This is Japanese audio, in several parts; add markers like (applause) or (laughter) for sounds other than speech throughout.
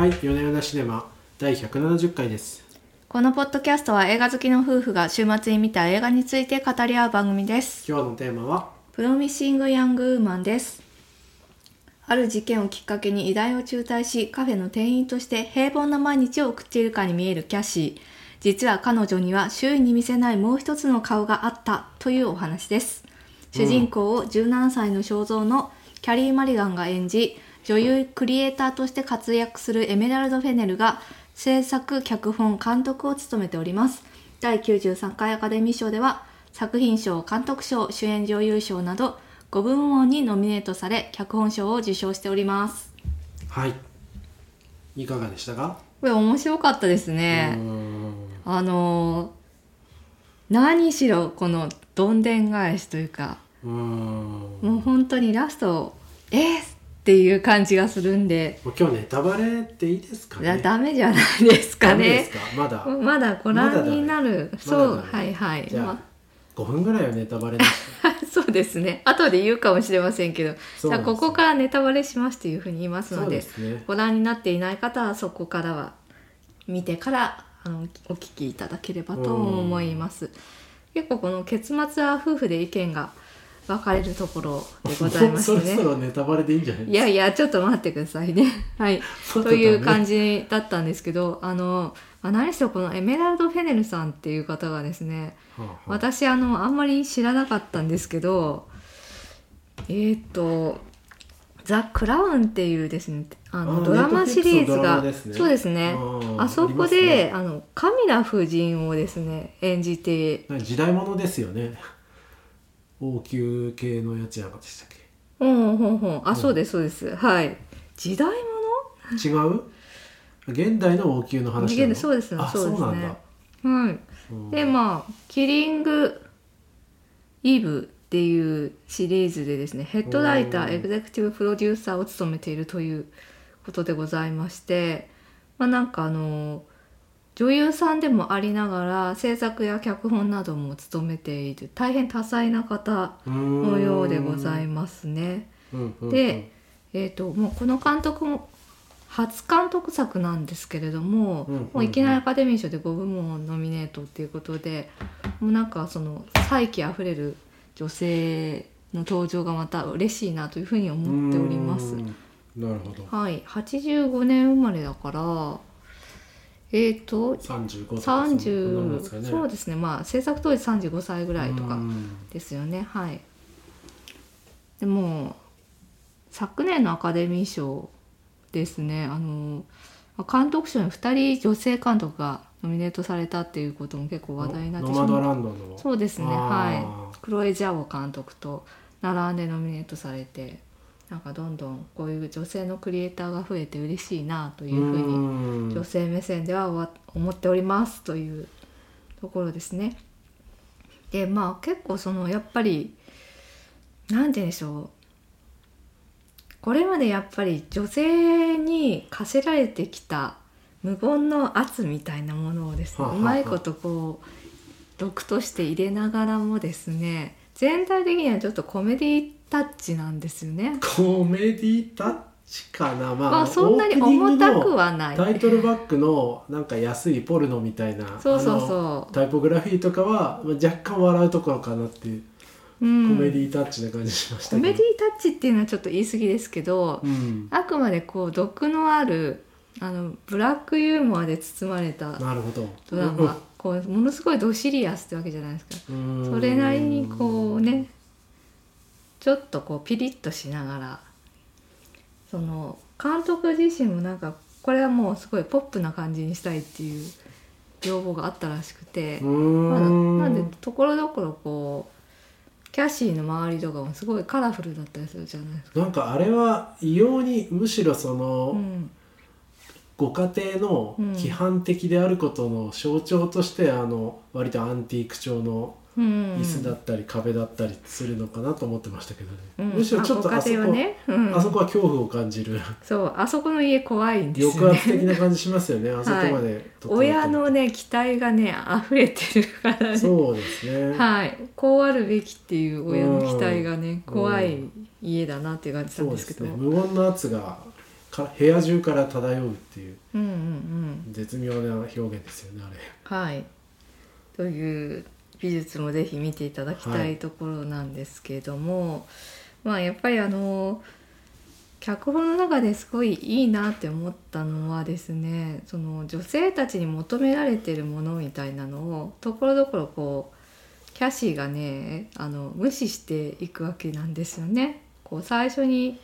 はい、夜な夜なシネマ第170回です。このポッドキャストは映画好きの夫婦が週末に見た映画について語り合う番組です。今日のテーマは、プロミッシング・ヤング・ウーマンです。ある事件をきっかけに医大を中退し、カフェの店員として平凡な毎日を送っているかに見えるキャシー。実は彼女には周囲に見せないもう一つの顔があったというお話です。主人公を17歳の肖像のキャリー・マリガンが演じ、女優クリエイターとして活躍するエメラルド・フェネルが制作、脚本、監督を務めております。第93回アカデミー賞では作品賞、監督賞、主演女優賞など5部門にノミネートされ脚本賞を受賞しております。はい。いかがでしたか？これ面白かったですね。んあのー何しろこのどんでん返しというか。もう本当にラスト、えー、っていう感じがするんで、もう今日ネタバレっていいですかだねダメじゃないですかね。まだ。まだご覧になる、そう、はいはい。じゃあ、ま5分ぐらいはネタバレ (laughs) そうですね。後で言うかもしれませんけど、じゃあここからネタバレしますというふうに言いますので。ご覧になっていない方はそこからは見てからあのお聞きいただければと思います。結構この結末は夫婦で意見が分かれるところでございまもう (laughs) そろすね。そろネタバレでいいんじゃないいやいやちょっと待ってくださいね。(laughs) はい。という感じだったんですけど、あの、まあ、何しろこのエメラルド・フェネルさんっていう方がですね、はあはあ。私あのあんまり知らなかったんですけどえーっ、と「ザ・クラウン」っていうですねああのドラマシリーズがですね。そうですね。うんあそこありであ、のカミラ夫人をですね演じて時代物ですよね王宮系のやつやなかったでしたっほんほん。ほん。あそうですそうです。はい。時代け違う？現代の王宮の話なの？そうですねあそうですね。うんでまあ「キリング・イブ」っていうシリーズでですねヘッドライターエグゼクティブプロデューサーを務めているということでございましてまあなんかあの女優さんでもありながら制作や脚本なども務めている大変多彩な方のようでございますね。うんうんうんで、えー、ともうこの監督も初監督作なんですけれども、うんうんうん。もういきなりアカデミー賞で5部門ノミネートっていうことでもうなんかその才気あふれる女性の登場がまた嬉しいなというふうに思っております。なるほど。はい、85年生まれだからえっ、と35とかそんなもんですか30、ね。そうですね。まあ制作当時35歳ぐらいとかうん。ですよね。はい。でも昨年のアカデミー賞ですね。あの監督賞に2人女性監督がノミネートされたっていうことも結構話題になってノマドランドの。そうですね。はい。クロエ・ジャオ監督と並んでノミネートされてなんかどんどんこういう女性のクリエイターが増えて嬉しいなというふうにに女性目線ではわ思っておりますというところですね。でまあ結構そのやっぱり何て言うんでしょう。これまでやっぱり女性に課せられてきた無言の圧みたいなものをですねうまいことこう毒として入れながらもですね全体的にはちょっとコメディタッチなんですよね。コメディタッチかな？まあ、まあそんなに重たくはない。タイトルバックのなんか安いポルノみたいなそうそうそう。タイポグラフィーとかはまあ若干笑うところかなっていう、うん。コメディタッチな感じしましたコメディタッチっていうのはちょっと言い過ぎですけど、うん、あくまでこう毒のあるあのブラックユーモアで包まれたなるほど。ドラマ、こうものすごいドシリアスってわけじゃないですか。うん。それなりにこうねちょっとこうピリッとしながらその監督自身もなんかこれはもうすごいポップな感じにしたいっていう要望があったらしくてまだなんでところどころこうキャシーの周りとかもすごいカラフルだったりするじゃないですか。なんかあれは異様にむしろその、うんご家庭の規範的であることの象徴として、あの割とアンティーク調のうん。椅子だったり壁だったりするのかなと思ってましたけどね、うん。むしろちょっとあそこね、うん。あそこは恐怖を感じる。そうあそこの家怖いんですよね。抑圧的な感じしますよね。あそこまで整ってる親のね期待がね溢れてるからね。そうですね、はい。こうあるべきっていう親の期待がねうん。怖い家だなっていう感じなんでけどね。無言の圧がか部屋中から漂うっていう。うんうんうん。絶妙な表現ですよねあれ。はい。という美術もぜひ見ていただきたはいいところなんですけれども、まあやっぱりあの脚本の中ですごいいいなって思ったのはですねその女性たちに求められてるものみたいなのをところどころこうキャシーがねあの無視していくわけなんですよね。こう最初に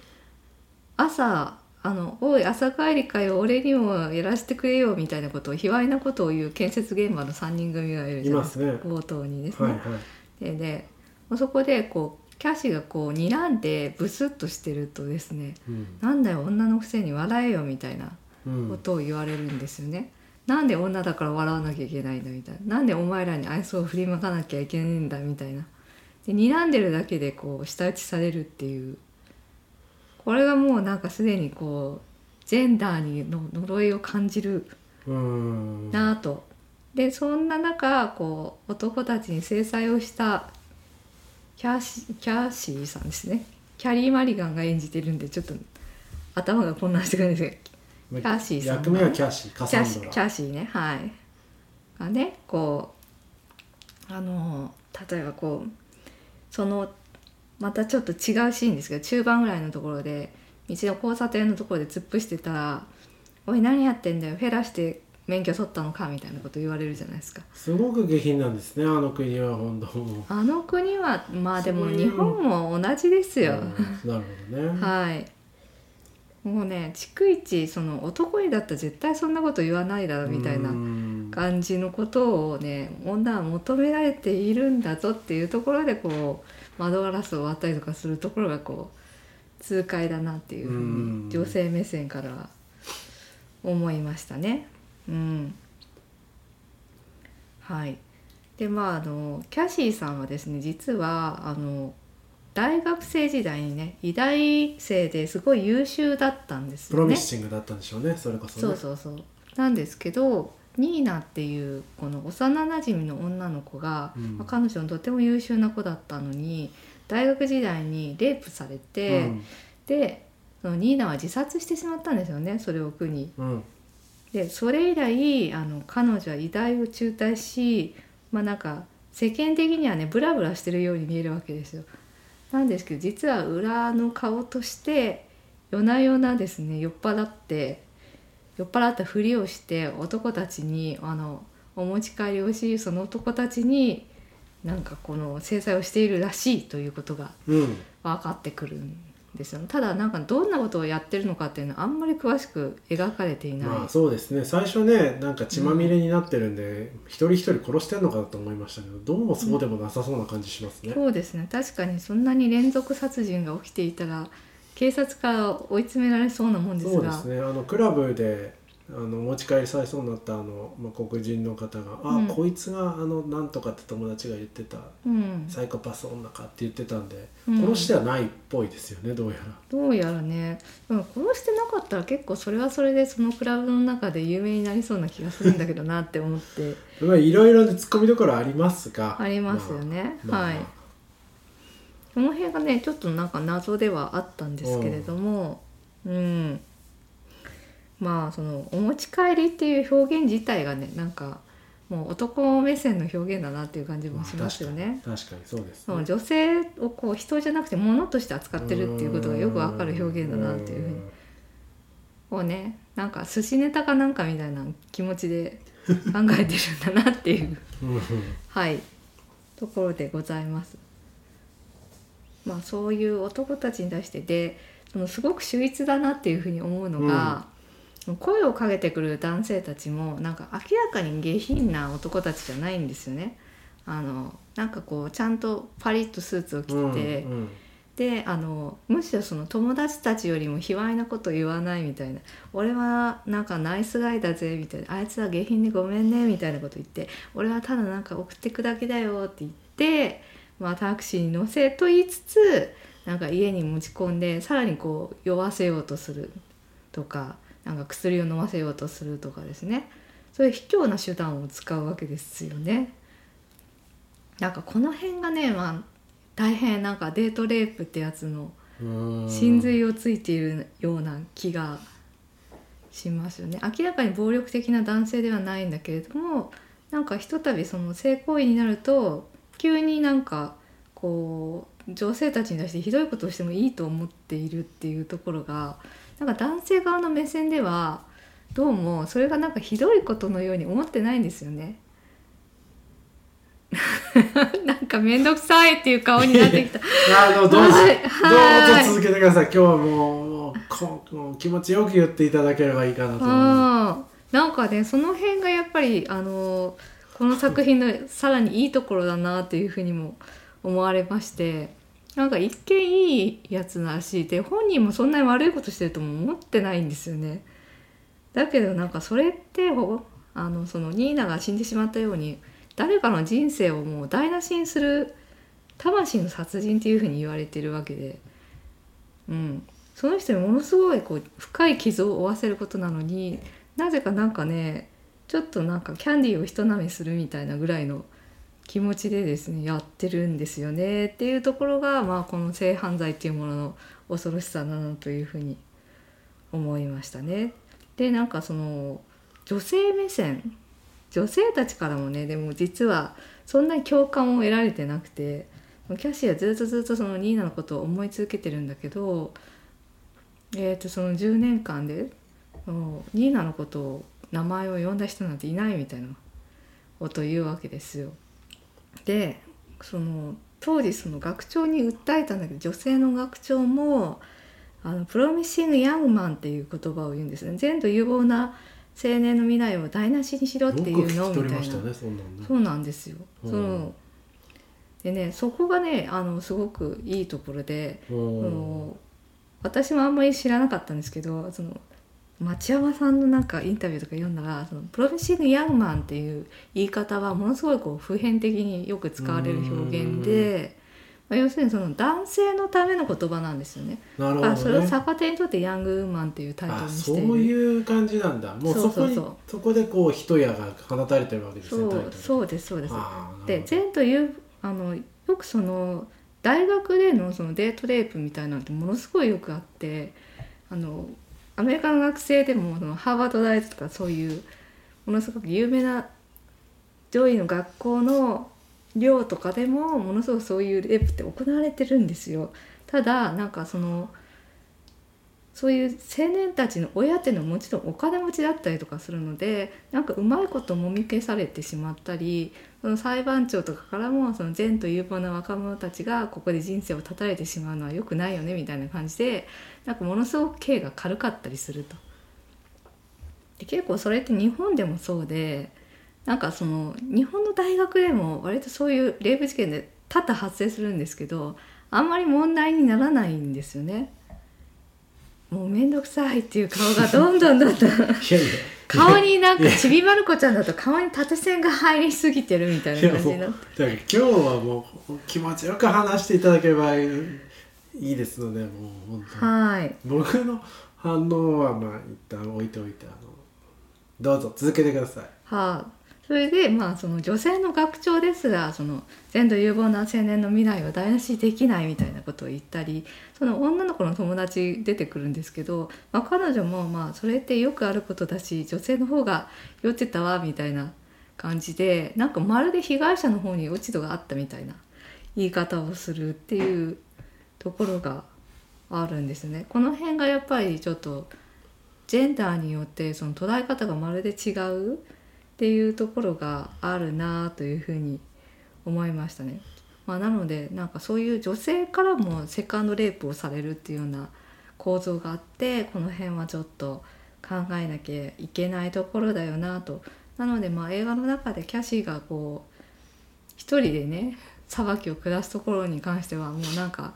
朝あの「おい朝帰りかよ俺にもやらせてくれよ」みたいなことを卑猥なことを言う建設現場の3人組がいるじゃないですか冒頭にですね。はいはいででそこでこうキャシーがこう睨んでブスッとしてるとですねうん「なんだよ女のくせに笑えよ」みたいなうんことを言われるんですよね。なんで女だから笑わなきゃいけないんだみたいな。なんでお前らに愛想を振りまかなきゃいけないんだみたいな。で睨んでるだけでこう舌打ちされるっていうこれがもうなんかすでにこうジェンダーにの呪いを感じるうん。なぁと。でそんな中こう男たちに制裁をしたキャシキャシーさんですね。キャリー・マリガンが演じてるんでちょっと頭が混乱してくるんですけどキャシーさん役名はキャシーカキャサンドラ。シキャシーね。はい。がねこうあの例えばこうそのまたちょっと違うシーンですけど中盤ぐらいのところで道の交差点のところで突っ伏してたら「おい何やってんだよフェラして免許取ったのか」みたいなこと言われるじゃないですか。すごく下品なんですねあの国は本当あの国はまあでも日本も同じですよ。うんなるほどね (laughs) はい。もうね逐一その男にだったら絶対そんなこと言わないだろみたいなうん感じのことをね女は求められているんだぞっていうところでこう窓ガラスを割ったりとかするところがこう痛快だなっていうふううんに女性目線からは思いましたね。うん、はいでまああのキャシーさんはですね実はあの大学生時代にね医大生ですごい優秀だったんですよねプロミッ。シングだったんでしょうねそれこそねそうそうそうなんですけどニーナっていうこの幼なじみの女の子が、うんまあ彼女のとても優秀な子だったのに大学時代にレイプされて、でそのニーナは自殺してしまったんですよねそれを苦に。うんうんでそれ以来あの彼女は医大を中退しまあなんか世間的にはねブラブラしてるように見えるわけですよ。なんですけど実は裏の顔として夜な夜なですね酔っ払って酔っ払ったふりをして男たちにあのお持ち帰りをしその男たちになんかこの制裁をしているらしいということがうん。分かってくるんですよただなんかどんなことをやってるのかっていうのはあんまり詳しく描かれていない、まあそうですね。最初ねなんか血まみれになってるんで、一人一人殺してんのかと思いましたけどどうもそうでもなさそうな感じしますね、そうですね。確かにそんなに連続殺人が起きていたら警察から追い詰められそうなもんですが。そうですね。あのクラブであの持ち帰りされそうになったあの、まあ、黒人の方が「あ、うん。こいつがあのなんとかって友達が言ってた。うん、サイコパス女か」って言ってたんで、うん。殺してはないっぽいですよねどうやら。どうやらね、うん、殺してなかったら結構それはそれでそのクラブの中で有名になりそうな気がするんだけどなって思って。まあいろいろね突っ込みどころありますが。ありますよね、まあまあはいこの辺がねちょっとなんか謎ではあったんですけれどもうん。まあそのお持ち帰りっていう表現自体がねなんかもう男目線の表現だなっていう感じもしますよね。確かに。そうですその女性をこう人じゃなくて物として扱ってるっていうことがよくわかる表現だなっていうふうに。こうねなんか寿司ネタかなんかみたいな気持ちで考えてるんだなっていう。はい。ところでございます。まあそういう男たちに対してでそのすごく秀逸だなっていうふうに思うのが、声をかけてくる男性たちもなんか明らかに下品な男たちじゃないんですよね。あのなんかこうちゃんとパリッとスーツを着て、うんうん。であのむしろその友達たちよりも卑猥なこと言わないみたいな「俺はなんかナイスガイだぜ」みたいな「あいつは下品でごめんね」みたいなこと言って「俺はただなんか送ってくだけだよ」って言って、まあ、タクシーに乗せと言いつつなんか家に持ち込んでさらにこう酔わせようとするとかなんか薬を飲ませようとするとかですね。そういう卑怯な手段を使うわけですよね。なんかこの辺がね、まあ、大変なんかデートレイプってやつのうん。真髄をついているような気がしますよね。明らかに暴力的な男性ではないんだけれどもなんかひとたびその性行為になると急になんかこう女性たちに対してひどいことをしてもいいと思っているっていうところがなんか男性側の目線ではどうもそれがなんかひどいことのように思ってないんですよね。なんか面倒くさいっていう顔になってきた。あのどうぞ、はいはいどうぞ続けてください今日はもうもうこもう気持ちよく言っていただければいいかなと思いまうん、なんかねその辺がやっぱりあのこの作品のさらにいいところだなというふうにも思われましてなんか一見いいやつらしいで本人もそんなに悪いことしてるとも思ってないんですよね。だけどなんかそれってあのそのニーナが死んでしまったように誰かの人生をもう台無しにする魂の殺人っていうふうに言われてるわけで、うん、その人にものすごいこう深い傷を負わせることなのになぜかなんかねちょっとなんかキャンディーをひとなめするみたいなぐらいの気持ちでですねやってるんですよねっていうところが、まあ、この性犯罪っていうものの恐ろしさだなというふうに思いましたね。でなんかその女性目線女性たちからもねでも実はそんなに共感を得られてなくてキャシーはずっとずっとそのニーナのことを思い続けてるんだけど、えー、とその10年間でニーナのことを名前を呼んだ人なんていないみたいなことを言うわけですよ。でその当時その学長に訴えたんだけど女性の学長もあのプロミッシング・ヤングマンっていう言葉を言うんですね。全度有望な青年の未来を台無しにしろすっていうのみたいな。そうなんですよ。うん。そのでねそこがねあのすごくいいところで、うそんの私もあんまり知らなかったんですけどその町山さんのなんかインタビューとか読んだらそのプロフェッシング・ヤングマンっていう言い方はものすごいこう普遍的によく使われる表現で、まあ、要するにその男性のための言葉なんですよね。なるほだからそれをど。ね逆手にとってヤングウーマンっていうタイトルあにしそうていう感じなんだ。もうそこにそこでこう一矢が放たれてるわけですねそうそうですそうです。で善というあのよくその大学でのそのデートレイプみたいなのってものすごいよくあってあのアメリカの学生でもそのハーバード大学とかそういうものすごく有名な上位の学校の寮とかでもものすごくそういうレプって行われてるんですよ。ただなんかそのそういう青年たちの親っていうのはもちろんお金持ちだったりとかするのでなんかうまいこともみ消されてしまったりその裁判長とかからもその善と有望な若者たちがここで人生を絶たれてしまうのは良くないよねみたいな感じでなんかものすごく刑が軽かったりすると。で結構それって日本でもそうでなんかその日本の大学でも割とそういうレイプ事件で多々発生するんですけどあんまり問題にならないんですよね。もう面倒くさいっていう顔がどんどんどんどん (laughs) 顔になんかちびまる子ちゃんだと顔に縦線が入りすぎてるみたいな感じになって今日はもう気持ちよく話していただければいいですのでもう本当はい。僕の反応はまあ一旦置いておいてあのどうぞ続けてください。はい、それでまあその女性の学長ですがその全度有望な青年の未来を台無しできないみたいなことを言ったりその女の子の友達出てくるんですけど、まあ、彼女もまあそれってよくあることだし女性の方が酔ってたわみたいな感じでなんかまるで被害者の方に落ち度があったみたいな言い方をするっていうところがあるんですね。この辺がやっぱりちょっとジェンダーによってその捉え方がまるで違うっていうところがあるなというふうに思いましたね。まあ、なのでなんかそういう女性からもセカンドレイプをされるっていうような構造があってこの辺はちょっと考えなきゃいけないところだよなと。なのでまあ映画の中でキャシーがこう一人でね裁きを下すところに関してはもうなんか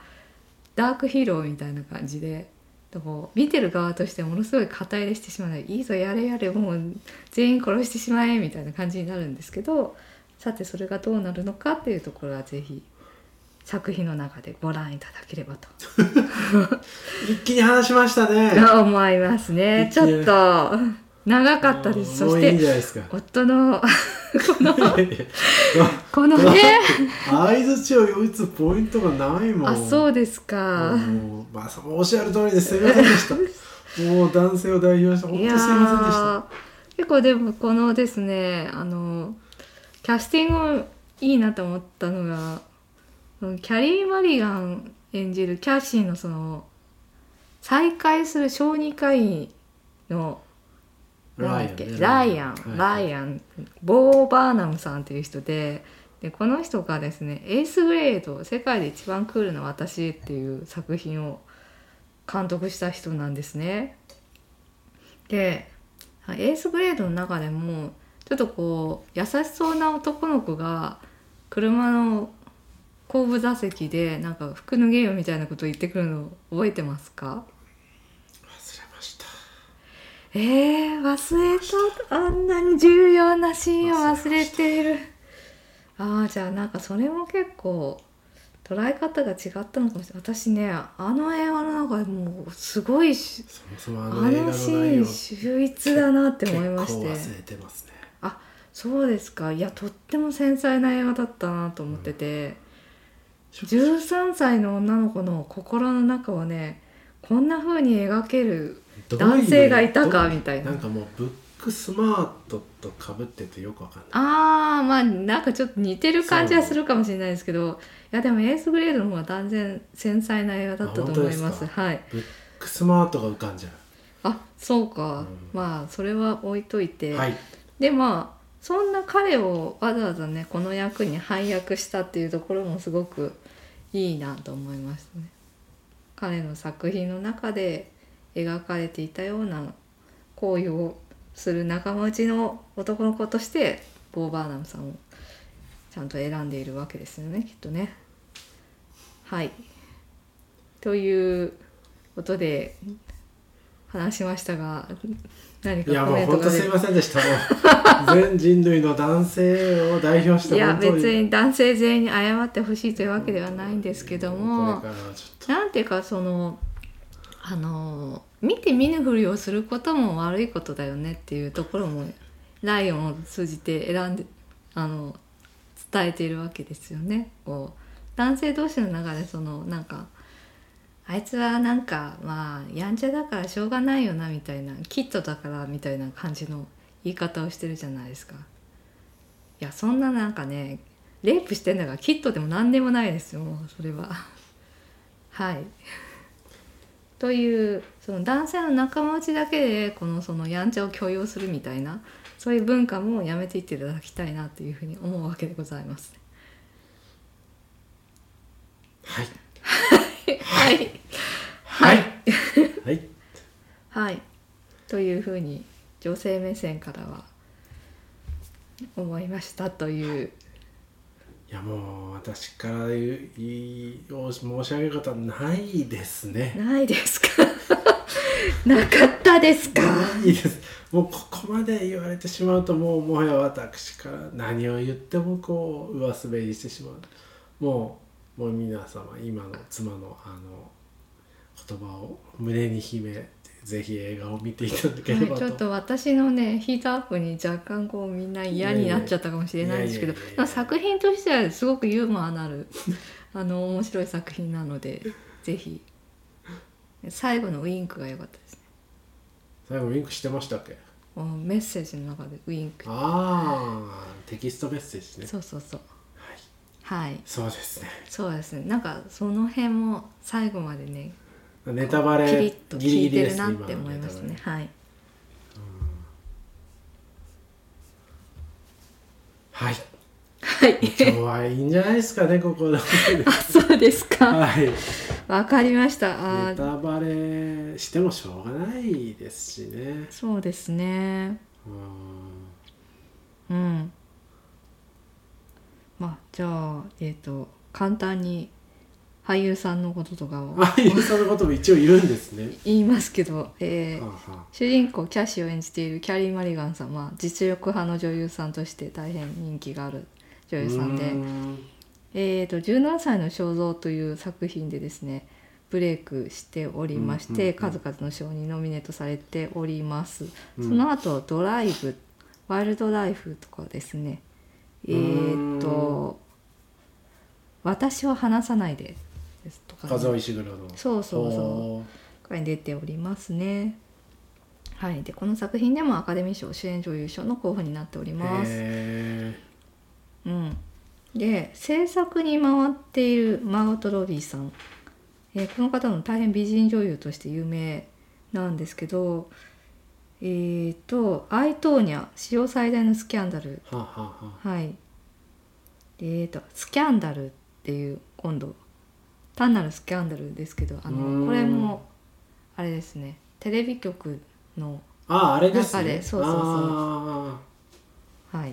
ダークヒーローみたいな感じで見てる側としてものすごい肩入れしてしまう。いいぞやれやれもう全員殺してしまえみたいな感じになるんですけどさてそれがどうなるのかっていうところはぜひ作品の中でご覧いただければと。(laughs) 一気に話しましたね。(laughs) 思いますね。ちょっと長かったです。もそうしていいんじゃないですか。夫の (laughs) このこのね相づちを打つポイントがないもん。あそうですか。まあおっしゃる通りです。すみませんでした。もう男性を代表して本当すいませんでした。ー結構でもこのですねあのキャスティングいいなと思ったのがキャリー・マリガン演じるキャッシーのその再会する小児科医のなんだっけライアン、ライアン。ボー・バーナムさんっていう人ででこの人がですね「エースグレード世界で一番クールな私」っていう作品を監督した人なんですね。でエースグレードの中でもちょっとこう優しそうな男の子が車の後部座席でなんか服脱げよみたいなことを言ってくるの覚えてますか？えー、忘れた。あんなに重要なシーンを忘れている。ああじゃあなんかそれも結構捉え方が違ったのかもしれない。私ねあの映画の中でもうすごいああのシーン秀逸だなって思いまして。結れてますね。そうですか。いやとっても繊細な映画だったなと思ってて、13歳の女の子の心の中をねこんな風に描ける男性がいたかみたいな。なんかもうブックスマートとかぶっててよくわかんない。あーまあなんかちょっと似てる感じはするかもしれないですけどいやでもエースグレードの方が断然繊細な映画だったと思います。はい。ブックスマートが浮かんじゃあそうか、うん。まあそれは置いといて、うはい。でまあそんな彼をわざわざねこの役に配役したっていうところもすごくいいなと思いましたね。彼の作品の中で描かれていたような行為をする仲間内の男の子としてボー・バーナムさんをちゃんと選んでいるわけですよねきっとね。はい。ということで話しましたが何いやもうかコメント本当すいませんでした (laughs) 全人類の男性を代表していや別に男性全員に謝ってほしいというわけではないんですけどもこれからちょっなんていうかそのあの見て見ぬふりをすることも悪いことだよねっていうところもライオンを通じて選んであの伝えているわけですよね。こう男性同士の中でそのなんかあいつはなんかまあやんちゃだからしょうがないよなみたいなキッドだからみたいな感じの言い方をしてるじゃないですか。いやそんななんかねレイプしてんだからキッドでも何でもないですよもうそれは。はい。というその男性の仲間内だけでこのそのやんちゃを許容するみたいなそういう文化もやめていっていただきたいなというふうに思うわけでございます。とはい。はい、はい。はい。はい、というふうに女性目線からは思いましたといういやもう私から言いを申し上げることはないですね。ないですか？(laughs) なかったですか？ないです。もうここまで言われてしまうともうもはや私から何を言ってもこう上滑りしてしまう。もうもう皆様今の妻のあの言葉を胸に秘めてぜひ映画を見ていただければと、はい、ちょっと私のねヒートアップに若干こうみんな嫌になっちゃったかもしれないんですけど作品としてはすごくユーモアのあるあの面白い作品なのでぜひ最後のウインクが良かったですね。最後ウィンクしてましたっけ？メッセージの中でウインク。ああテキストメッセージね。そうそうそう。はい。はい。そうですね。そうですね。なんかその辺も最後までねネタバレキリッとギリ聞いてるなって思いましたね。はい。はい。はい。今日はいいんじゃないですかねここで (laughs) あそうですか。はい。わかりました。あー。ネタバレしてもしょうがないですしね。そうですね。うん。うん。まあじゃあえっ、と簡単に俳優さんのこととかをああいうさんのことも一応いるんですね。言いますけど、えーはあは主人公キャシーを演じているキャリー・マリガンさんは実力派の女優さんとして大変人気がある女あ優さんでえー、と17歳の肖像という作品でですねブレイクしておりまして、うんうんうん数々の賞にノミネートされております、うん。その後ドライブワイルドライフとかですね。えー、と私は話さないでですとかね、風尾石黒の。そうそうそう。ほこれに出ておりますね。はい、でこの作品でもアカデミー賞主演女優賞の候補になっております。へうん、で制作に回っているマート・ロビーさん、えーこの方も大変美人女優として有名なんですけどえー、と「アイトーニャ史上最大のスキャンダル。ーはあ、はあ。はい。えーと、スキャンダルっていう、今度、単なるスキャンダルですけど、あの、これも、あれですね、テレビ局の、あああれですね。そうそうそう。あはい、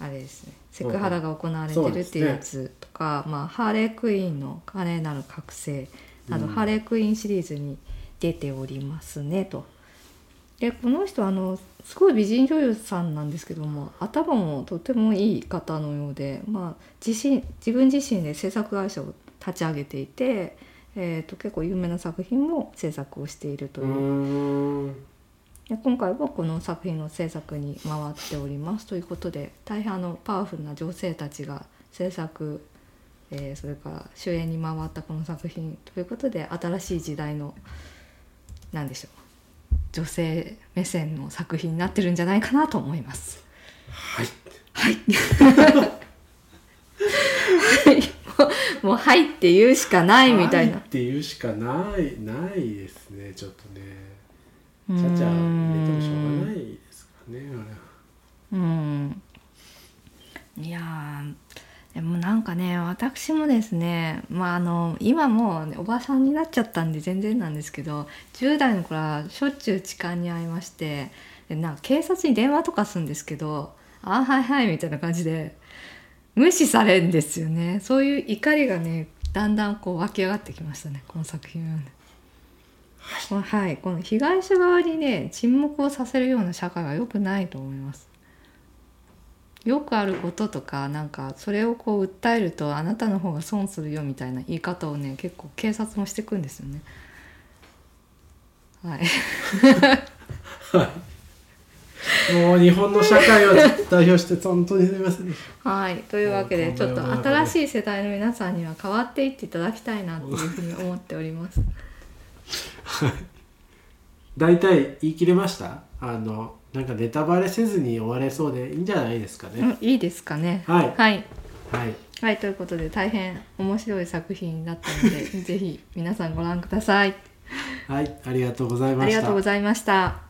あれですね、セクハラが行われてるっていうやつとか、まあ、ハーレークイーンの華麗なる覚醒など、うん。ハーレークイーンシリーズに出ておりますね、と。でこの人あのすごい美人女優さんなんですけども頭もとてもいい方のようで、まあ、自身自分自身で制作会社を立ち上げていて、えー、と結構有名な作品も制作をしているという、で今回はこの作品の制作に回っておりますということで大変あのパワフルな女性たちが制作、えーそれから主演に回ったこの作品ということで新しい時代の何でしょう女性目線の作品になってるんじゃないかなと思います。はい。はい、も (laughs) うもう「はい」って言うしかないみたいな。はいっていうしかないないですねちょっとね。ちゃちゃ入れてもしょうがないですからねあれは。うん。いやーでもなんかね私もですねまああの今もうね、おばさんになっちゃったんで全然なんですけど10代の頃はしょっちゅう痴漢に遭いましてでなんか警察に電話とかするんですけど「あはいはい」みたいな感じで無視されるんですよねそういう怒りがねだんだんこう湧き上がってきましたねこの作品を読んで。このはい、この被害者側にね沈黙をさせるような社会は良くないと思います。よくあることとかなんかそれをこう訴えるとあなたの方が損するよみたいな言い方をね結構警察もしてくんですよね。はい、もう日本の社会を代表して本当にすみませんでしはい、というわけでちょっと新しい世代の皆さんには変わっていっていただきたいなっていうふうに思っております。た大体言い切れました？あのなんかネタバレせずに終われそうでいいんじゃないですかね、うん、いいですかね。はい。はい。はい。はい、ということで大変面白い作品だったので (laughs) ぜひ皆さんご覧ください。はい。ありがとうございあました。りがとうございました。